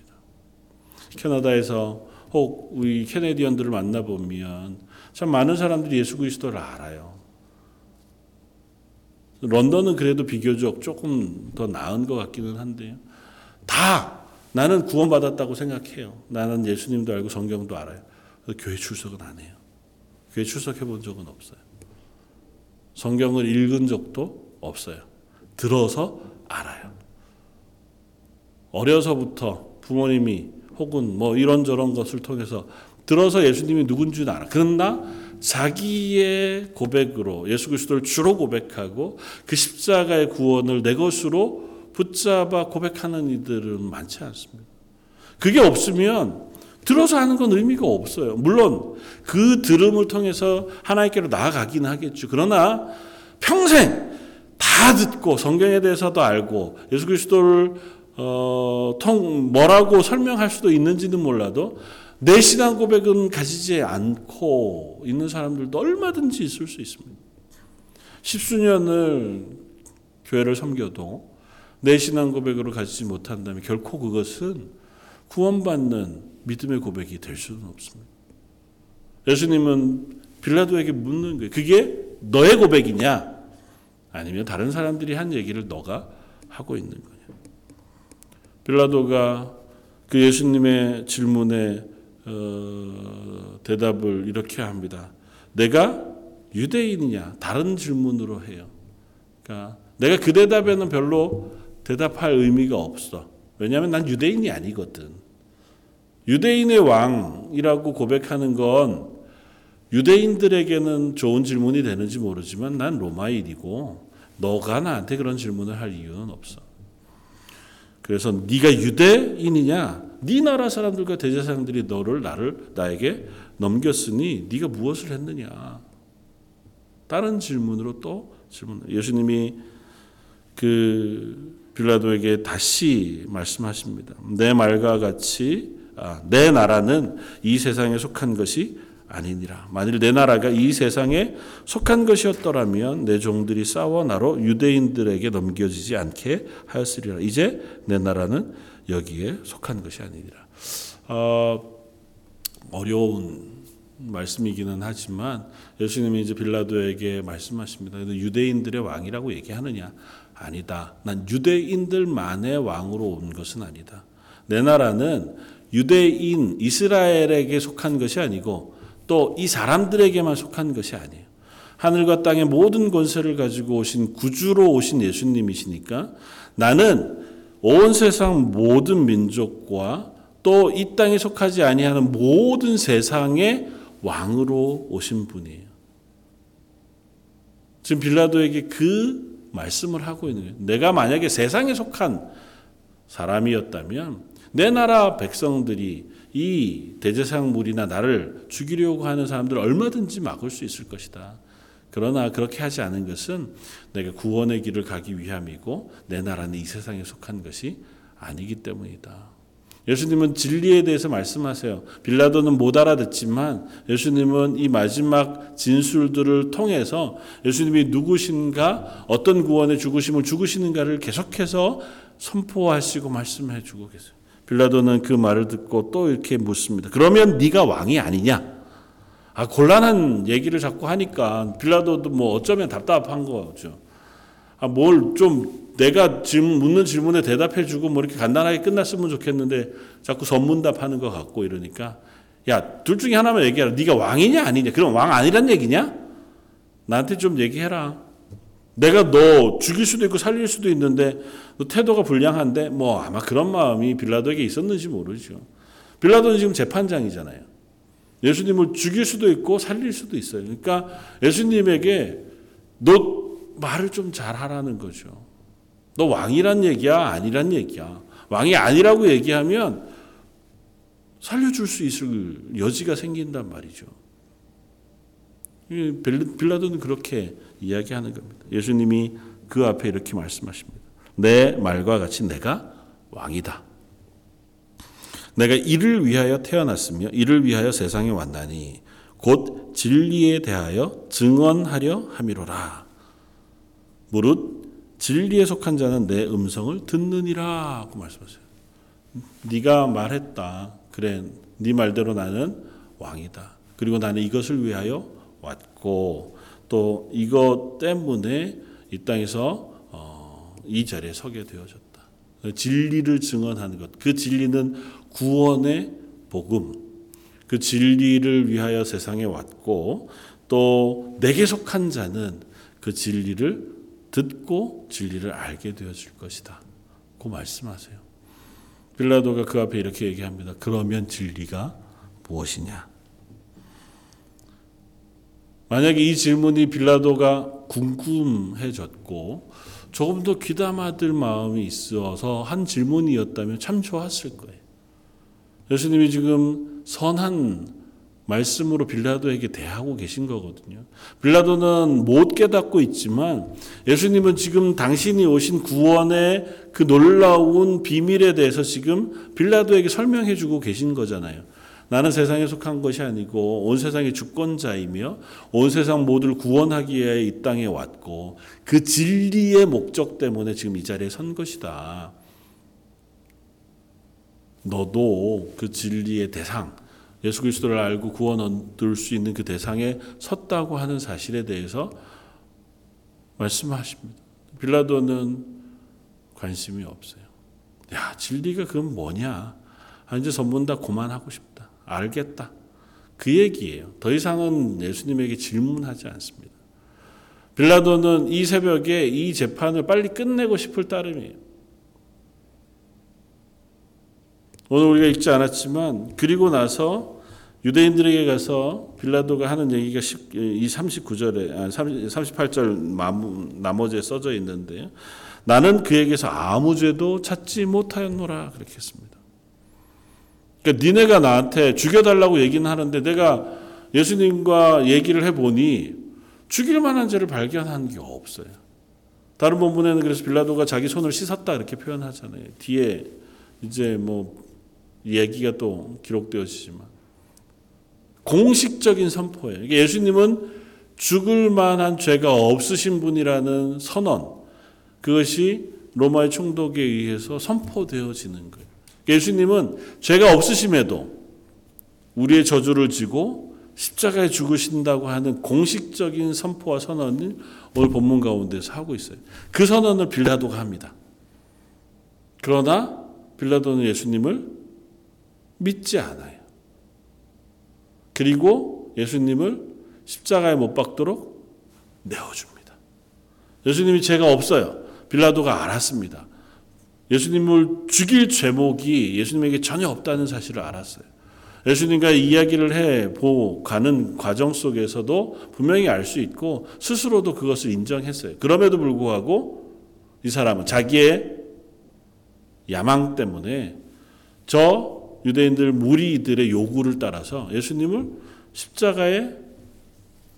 캐나다에서 혹 우리 캐네디언들을 만나보면 참 많은 사람들이 예수 그리스도를 알아요. 런던은 그래도 비교적 조금 더 나은 것 같기는 한데요. 다 나는 구원받았다고 생각해요. 나는 예수님도 알고 성경도 알아요. 교회 출석은 안 해요. 교회 출석해 본 적은 없어요. 성경을 읽은 적도 없어요. 들어서 알아요. 어려서부터 부모님이 혹은 뭐 이런저런 것을 통해서 들어서 예수님이 누군지는 알아. 그러나 자기의 고백으로 예수 그리스도를 주로 고백하고 그 십자가의 구원을 내 것으로 붙잡아 고백하는 이들은 많지 않습니다. 그게 없으면 들어서 하는 건 의미가 없어요. 물론 그 들음을 통해서 하나님께로 나아가긴 하겠죠. 그러나 평생 다 듣고 성경에 대해서도 알고 예수 그리스도를 어, 통 뭐라고 설명할 수도 있는지는 몰라도 내 신앙 고백은 가지지 않고 있는 사람들도 얼마든지 있을 수 있습니다. 십수년을 교회를 섬겨도 내 신앙 고백으로 가지지 못한다면 결코 그것은 구원받는 믿음의 고백이 될 수는 없습니다. 예수님은 빌라도에게 묻는 거예요. 그게 너의 고백이냐? 아니면 다른 사람들이 한 얘기를 너가 하고 있는 거냐? 빌라도가 그 예수님의 질문에 어, 대답을 이렇게 합니다. 내가 유대인이냐? 다른 질문으로 해요. 그러니까 내가 그 대답에는 별로 대답할 의미가 없어. 왜냐하면 난 유대인이 아니거든. 유대인의 왕이라고 고백하는 건 유대인들에게는 좋은 질문이 되는지 모르지만 난 로마인이고 너가 나한테 그런 질문을 할 이유는 없어. 그래서 네가 유대인이냐? 네 나라 사람들과 대제사장들이 너를 나를 나에게 넘겼으니 네가 무엇을 했느냐? 다른 질문으로 또 질문. 예수님이 그 빌라도에게 다시 말씀하십니다. 내 말과 같이 아, 내 나라는 이 세상에 속한 것이 아니니라. 만일 내 나라가 이 세상에 속한 것이었더라면 내 종들이 싸워 나로 유대인들에게 넘겨지지 않게 하였으리라. 이제 내 나라는 여기에 속한 것이 아니니라. 어, 어려운 말씀이기는 하지만 예수님이 이제 빌라도에게 말씀하십니다. 유대인들의 왕이라고 얘기하느냐? 아니다. 난 유대인들만의 왕으로 온 것은 아니다. 내 나라는 유대인 이스라엘에게 속한 것이 아니고 또 이 사람들에게만 속한 것이 아니에요. 하늘과 땅의 모든 권세를 가지고 오신 구주로 오신 예수님이시니까 나는 온 세상 모든 민족과 또 이 땅에 속하지 아니하는 모든 세상의 왕으로 오신 분이에요. 지금 빌라도에게 그 말씀을 하고 있는 거예요. 내가 만약에 세상에 속한 사람이었다면 내 나라 백성들이 이 대제사장 물이나 나를 죽이려고 하는 사람들을 얼마든지 막을 수 있을 것이다. 그러나 그렇게 하지 않은 것은 내가 구원의 길을 가기 위함이고 내 나라는 이 세상에 속한 것이 아니기 때문이다. 예수님은 진리에 대해서 말씀하세요. 빌라도는 못 알아듣지만 예수님은 이 마지막 진술들을 통해서 예수님이 누구신가, 어떤 구원의 죽으심을 죽으시는가를 계속해서 선포하시고 말씀해 주고 계세요. 빌라도는 그 말을 듣고 또 이렇게 묻습니다. 그러면 네가 왕이 아니냐? 아, 곤란한 얘기를 자꾸 하니까 빌라도도 뭐 어쩌면 답답한 거죠. 아, 뭘좀 내가 지금 묻는 질문에 대답해 주고 뭐 이렇게 간단하게 끝났으면 좋겠는데 자꾸 선문답 하는 것 같고 이러니까 야, 둘 중에 하나만 얘기하라. 네가 왕이냐 아니냐? 그럼 왕 아니란 얘기냐? 나한테 좀 얘기해라. 내가 너 죽일 수도 있고 살릴 수도 있는데 너 태도가 불량한데 뭐 아마 그런 마음이 빌라도에게 있었는지 모르죠. 빌라도는 지금 재판장이잖아요. 예수님을 죽일 수도 있고 살릴 수도 있어요. 그러니까 예수님에게 너 말을 좀 잘하라는 거죠. 너 왕이란 얘기야, 아니란 얘기야. 왕이 아니라고 얘기하면 살려줄 수 있을 여지가 생긴단 말이죠. 빌라도는 그렇게 이야기하는 겁니다. 예수님이 그 앞에 이렇게 말씀하십니다. 내 말과 같이 내가 왕이다. 내가 이를 위하여 태어났으며 이를 위하여 세상에 왔나니 곧 진리에 대하여 증언하려 함이로라. 무릇 진리에 속한 자는 내 음성을 듣느니라고 말씀하세요. 네가 말했다. 그래, 네 말대로 나는 왕이다. 그리고 나는 이것을 위하여 왔고 또 이것 때문에 이 땅에서 어, 이 자리에 서게 되어졌다. 진리를 증언하는 것. 그 진리는 구원의 복음. 그 진리를 위하여 세상에 왔고 또 내게 속한 자는 그 진리를 듣고 진리를 알게 되어질 것이다. 고 말씀하세요. 빌라도가 그 앞에 이렇게 얘기합니다. 그러면 진리가 무엇이냐? 만약에 이 질문이 빌라도가 궁금해졌고 조금 더 귀담아들 마음이 있어서 한 질문이었다면 참 좋았을 거예요. 예수님이 지금 선한 말씀으로 빌라도에게 대하고 계신 거거든요. 빌라도는 못 깨닫고 있지만 예수님은 지금 당신이 오신 구원의 그 놀라운 비밀에 대해서 지금 빌라도에게 설명해 주고 계신 거잖아요. 나는 세상에 속한 것이 아니고 온 세상의 주권자이며 온 세상 모두를 구원하기 위해 이 땅에 왔고 그 진리의 목적 때문에 지금 이 자리에 선 것이다. 너도 그 진리의 대상, 예수 그리스도를 알고 구원 얻을 수 있는 그 대상에 섰다고 하는 사실에 대해서 말씀하십니다. 빌라도는 관심이 없어요. 야, 진리가 그건 뭐냐? 아, 이제 전부 다 그만하고 싶다. 알겠다. 그 얘기예요. 더 이상은 예수님에게 질문하지 않습니다. 빌라도는 이 새벽에 이 재판을 빨리 끝내고 싶을 따름이에요. 오늘 우리가 읽지 않았지만 그리고 나서 유대인들에게 가서 빌라도가 하는 얘기가 10, 이 39절에 38절 나머지에 써져 있는데요. 나는 그에게서 아무 죄도 찾지 못하였노라 그렇게 했습니다. 그러니까 니네가 나한테 죽여달라고 얘기는 하는데 내가 예수님과 얘기를 해보니 죽일 만한 죄를 발견한 게 없어요. 다른 본문에는 그래서 빌라도가 자기 손을 씻었다 이렇게 표현하잖아요. 뒤에 이제 뭐 얘기가 또 기록되어지지만 공식적인 선포예요. 예수님은 죽을 만한 죄가 없으신 분이라는 선언 그것이 로마의 총독에 의해서 선포되어지는 거예요. 예수님은 죄가 없으심에도 우리의 저주를 지고 십자가에 죽으신다고 하는 공식적인 선포와 선언을 오늘 본문 가운데서 하고 있어요. 그 선언을 빌라도가 합니다. 그러나 빌라도는 예수님을 믿지 않아요. 그리고 예수님을 십자가에 못 박도록 내어줍니다. 예수님이 죄가 없어요. 빌라도가 알았습니다. 예수님을 죽일 죄목이 예수님에게 전혀 없다는 사실을 알았어요. 예수님과 이야기를 해 보고 가는 과정 속에서도 분명히 알 수 있고 스스로도 그것을 인정했어요. 그럼에도 불구하고 이 사람은 자기의 야망 때문에 저 유대인들 무리들의 요구를 따라서 예수님을 십자가에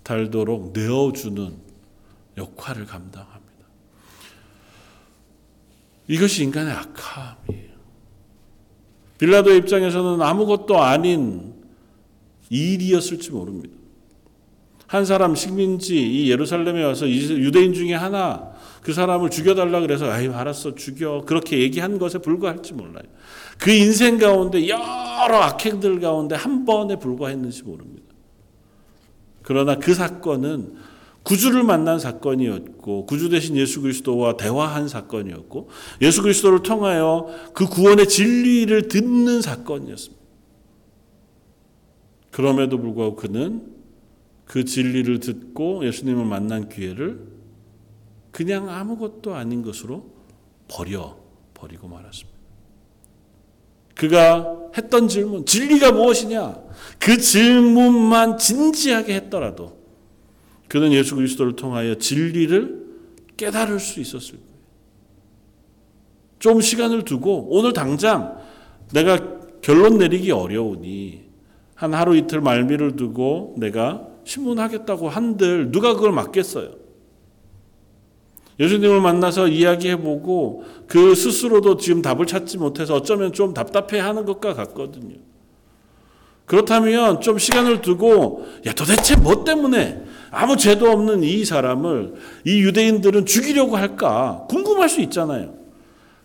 달도록 내어주는 역할을 감당합니다. 이것이 인간의 악함이에요. 빌라도의 입장에서는 아무것도 아닌 일이었을지 모릅니다. 한 사람 식민지 이 예루살렘에 와서 유대인 중에 하나 그 사람을 죽여달라 그래서 아유 알았어 죽여 그렇게 얘기한 것에 불과할지 몰라요. 그 인생 가운데 여러 악행들 가운데 한 번에 불과했는지 모릅니다. 그러나 그 사건은 구주를 만난 사건이었고 구주 대신 예수 그리스도와 대화한 사건이었고 예수 그리스도를 통하여 그 구원의 진리를 듣는 사건이었습니다. 그럼에도 불구하고 그는 그 진리를 듣고 예수님을 만난 기회를 그냥 아무것도 아닌 것으로 버려 버리고 말았습니다. 그가 했던 질문, 진리가 무엇이냐? 그 질문만 진지하게 했더라도 그는 예수 그리스도를 통하여 진리를 깨달을 수 있었을 거예요. 좀 시간을 두고 오늘 당장 내가 결론 내리기 어려우니 한 하루 이틀 말미를 두고 내가 신문하겠다고 한들 누가 그걸 막겠어요? 예수님을 만나서 이야기해보고 그 스스로도 지금 답을 찾지 못해서 어쩌면 좀 답답해 하는 것과 같거든요. 그렇다면 좀 시간을 두고, 야, 도대체 뭐 때문에 아무 죄도 없는 이 사람을 이 유대인들은 죽이려고 할까? 궁금할 수 있잖아요.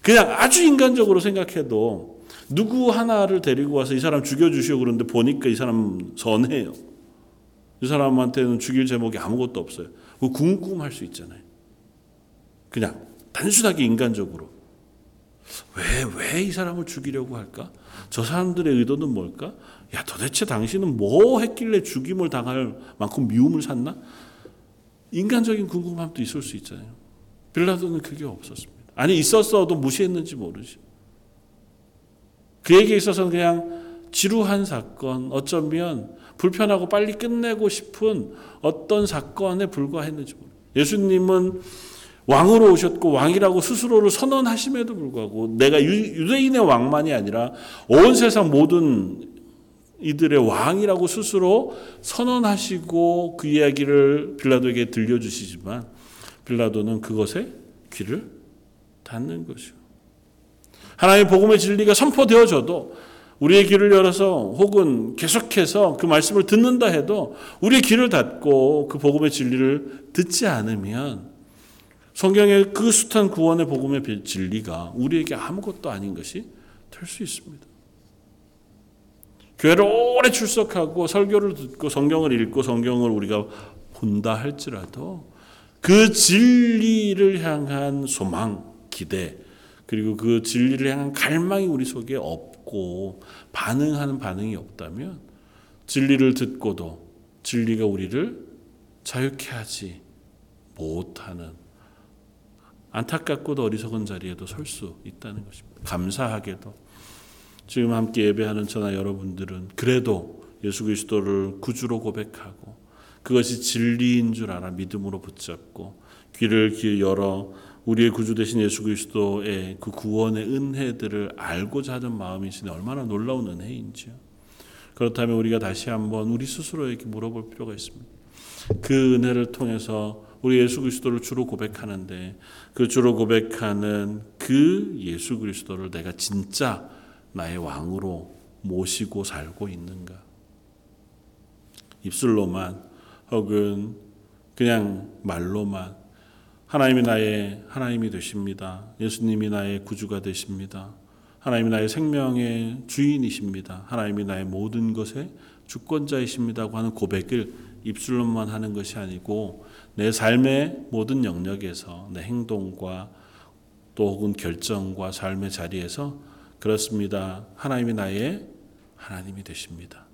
그냥 아주 인간적으로 생각해도 누구 하나를 데리고 와서 이 사람 죽여주시오 그러는데 보니까 이 사람 선해요. 이 사람한테는 죽일 제목이 아무것도 없어요. 궁금할 수 있잖아요. 그냥 단순하게 인간적으로 왜 왜 이 사람을 죽이려고 할까? 저 사람들의 의도는 뭘까? 야 도대체 당신은 뭐 했길래 죽임을 당할 만큼 미움을 샀나? 인간적인 궁금함도 있을 수 있잖아요. 빌라도는 그게 없었습니다. 아니 있었어도 무시했는지 모르지. 그에게 있어서는 그냥 지루한 사건, 어쩌면 불편하고 빨리 끝내고 싶은 어떤 사건에 불과했는지 모르. 예수님은 왕으로 오셨고 왕이라고 스스로를 선언하심에도 불구하고 내가 유대인의 왕만이 아니라 온 세상 모든 이들의 왕이라고 스스로 선언하시고 그 이야기를 빌라도에게 들려주시지만 빌라도는 그것에 귀를 닫는 것이요. 하나님의 복음의 진리가 선포되어져도 우리의 귀를 열어서 혹은 계속해서 그 말씀을 듣는다 해도 우리의 귀를 닫고 그 복음의 진리를 듣지 않으면 성경의 그 숱한 구원의 복음의 진리가 우리에게 아무것도 아닌 것이 될 수 있습니다. 교회를 오래 출석하고 설교를 듣고 성경을 읽고 성경을 우리가 본다 할지라도 그 진리를 향한 소망, 기대, 그리고 그 진리를 향한 갈망이 우리 속에 없고 반응하는 반응이 없다면 진리를 듣고도 진리가 우리를 자유케 하지 못하는 안타깝고도 어리석은 자리에도 설 수 있다는 것입니다. 감사하게도 지금 함께 예배하는 저나 여러분들은 그래도 예수 그리스도를 구주로 고백하고 그것이 진리인 줄 알아 믿음으로 붙잡고 귀를 귀 열어 우리의 구주 되신 예수 그리스도의 그 구원의 은혜들을 알고자 하는 마음이시니 얼마나 놀라운 은혜인지요. 그렇다면 우리가 다시 한번 우리 스스로에게 물어볼 필요가 있습니다. 그 은혜를 통해서 우리 예수 그리스도를 주로 고백하는데 그 주로 고백하는 그 예수 그리스도를 내가 진짜 나의 왕으로 모시고 살고 있는가? 입술로만 혹은 그냥 말로만 하나님이 나의 하나님이 되십니다. 예수님이 나의 구주가 되십니다. 하나님이 나의 생명의 주인이십니다. 하나님이 나의 모든 것의 주권자이십니다고 하는 고백을 입술로만 하는 것이 아니고 내 삶의 모든 영역에서 내 행동과 또 혹은 결정과 삶의 자리에서 그렇습니다. 하나님이 나의 하나님이 되십니다.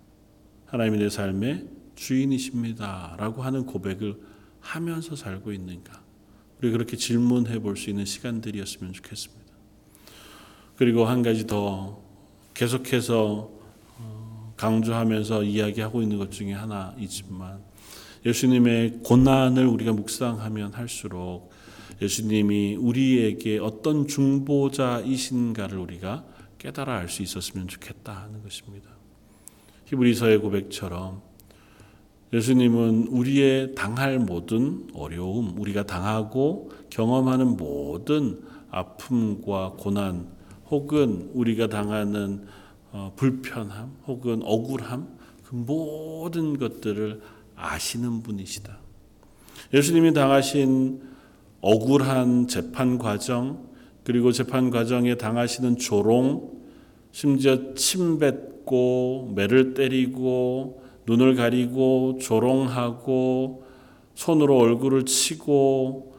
하나님이 내 삶의 주인이십니다. 라고 하는 고백을 하면서 살고 있는가? 우리 그렇게 질문해 볼 수 있는 시간들이었으면 좋겠습니다. 그리고 한 가지 더 계속해서 어, 강조하면서 이야기하고 있는 것 중에 하나이지만 예수님의 고난을 우리가 묵상하면 할수록 예수님이 우리에게 어떤 중보자이신가를 우리가 깨달아 알 수 있었으면 좋겠다 하는 것입니다. 히브리서의 고백처럼 예수님은 우리의 당할 모든 어려움, 우리가 당하고 경험하는 모든 아픔과 고난, 혹은 우리가 당하는 어, 불편함, 혹은 억울함, 그 모든 것들을 아시는 분이시다. 예수님이 당하신 억울한 재판 과정, 그리고 재판 과정에 당하시는 조롱, 심지어 침 뱉고 매를 때리고 눈을 가리고 조롱하고 손으로 얼굴을 치고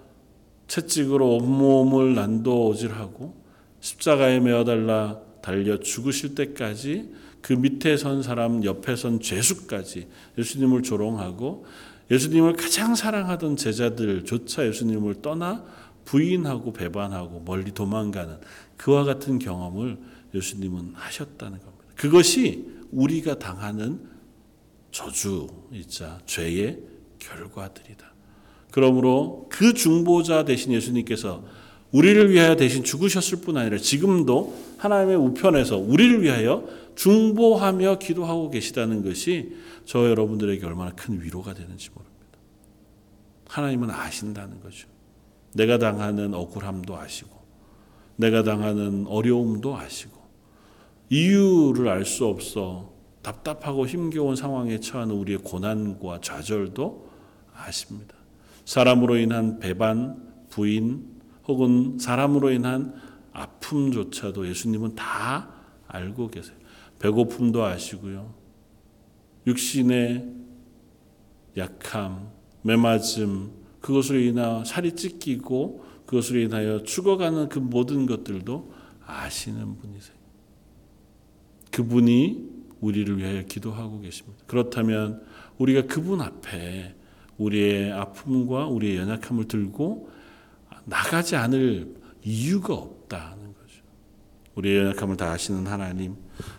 채찍으로 온몸을 난도질하고 십자가에 메어달라 달려 죽으실 때까지 그 밑에 선 사람 옆에 선 죄수까지 예수님을 조롱하고 예수님을 가장 사랑하던 제자들조차 예수님을 떠나 부인하고 배반하고 멀리 도망가는 그와 같은 경험을 예수님은 하셨다는 겁니다. 그것이 우리가 당하는 저주이자 죄의 결과들이다. 그러므로 그 중보자 대신 예수님께서 우리를 위하여 대신 죽으셨을 뿐 아니라 지금도 하나님의 우편에서 우리를 위하여 중보하며 기도하고 계시다는 것이 저 여러분들에게 얼마나 큰 위로가 되는지 모릅니다. 하나님은 아신다는 거죠. 내가 당하는 억울함도 아시고, 내가 당하는 어려움도 아시고, 이유를 알 수 없어 답답하고 힘겨운 상황에 처하는 우리의 고난과 좌절도 아십니다. 사람으로 인한 배반, 부인, 혹은 사람으로 인한 아픔조차도 예수님은 다 알고 계세요. 배고픔도 아시고요. 육신의 약함, 매맞음, 그것으로 인하 살이 찢기고 그것으로 인하여 죽어가는 그 모든 것들도 아시는 분이세요. 그분이 우리를 위하여 기도하고 계십니다. 그렇다면 우리가 그분 앞에 우리의 아픔과 우리의 연약함을 들고 나가지 않을 이유가 없다는 거죠. 우리의 연약함을 다 아시는 하나님,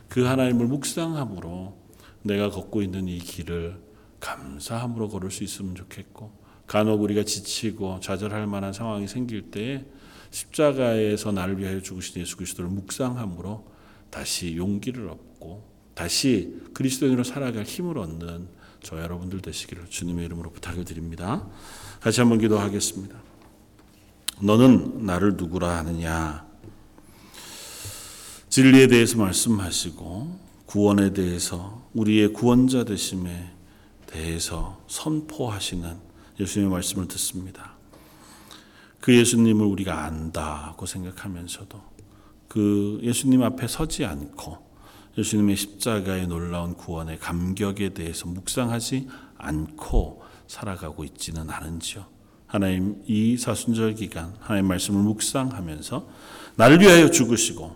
그 하나님을 묵상함으로 내가 걷고 있는 이 길을 감사함으로 걸을 수 있으면 좋겠고, 간혹 우리가 지치고 좌절할 만한 상황이 생길 때에 십자가에서 나를 위하여 죽으신 예수 그리스도를 묵상함으로 다시 용기를 얻고 다시 그리스도인으로 살아갈 힘을 얻는 저 여러분들 되시기를 주님의 이름으로 부탁을 드립니다. 같이 한번 기도하겠습니다. 너는 나를 누구라 하느냐? 진리에 대해서 말씀하시고 구원에 대해서 우리의 구원자 되심에 대해서 선포하시는 예수님의 말씀을 듣습니다. 그 예수님을 우리가 안다고 생각하면서도 그 예수님 앞에 서지 않고 예수님의 십자가의 놀라운 구원의 감격에 대해서 묵상하지 않고 살아가고 있지는 않은지요. 하나님 이 사순절 기간 하나님 말씀을 묵상하면서 나를 위하여 죽으시고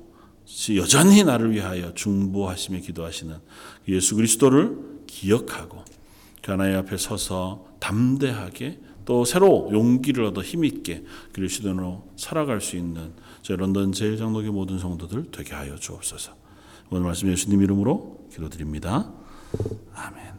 여전히 나를 위하여 중보하시며 기도하시는 예수 그리스도를 기억하고 그 하나님 앞에 서서 담대하게 또 새로 용기를 얻어 힘있게 그리스도로 살아갈 수 있는 저 런던 제일장로교 모든 성도들 되게 하여 주옵소서. 오늘 말씀 예수님 이름으로 기도드립니다. 아멘.